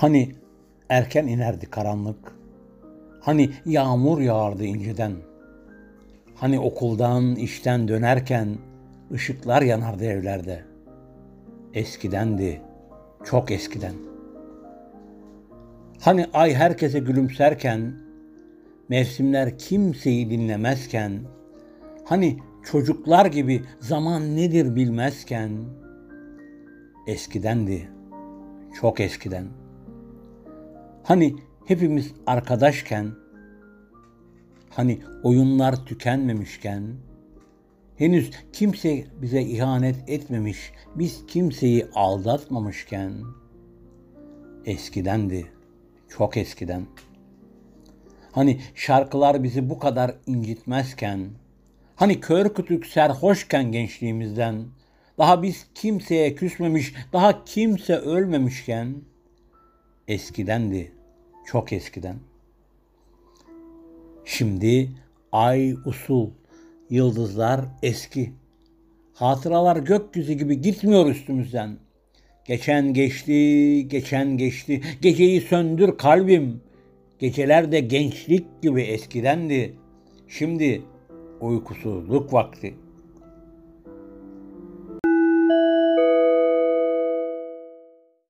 Hani erken inerdi karanlık. Hani yağmur yağardı inceden. Hani okuldan, işten dönerken ışıklar yanardı evlerde. Eskidendi, çok eskiden. Hani ay herkese gülümserken, mevsimler kimseyi dinlemezken, hani çocuklar gibi zaman nedir bilmezken, eskidendi, çok eskiden. Hani hepimiz arkadaşken, hani oyunlar tükenmemişken, henüz kimse bize ihanet etmemiş, biz kimseyi aldatmamışken, eskidendi, çok eskiden. Hani şarkılar bizi bu kadar incitmezken, hani kör kütük serhoşken gençliğimizden, daha biz kimseye küsmemiş, daha kimse ölmemişken, eskidendi, çok eskiden. Şimdi ay usul, yıldızlar eski. Hatıralar gökyüzü gibi gitmiyor üstümüzden. Geçen geçti, geçen geçti. Geceyi söndür kalbim. Geceler de gençlik gibi eskidendi. Şimdi uykusuzluk vakti.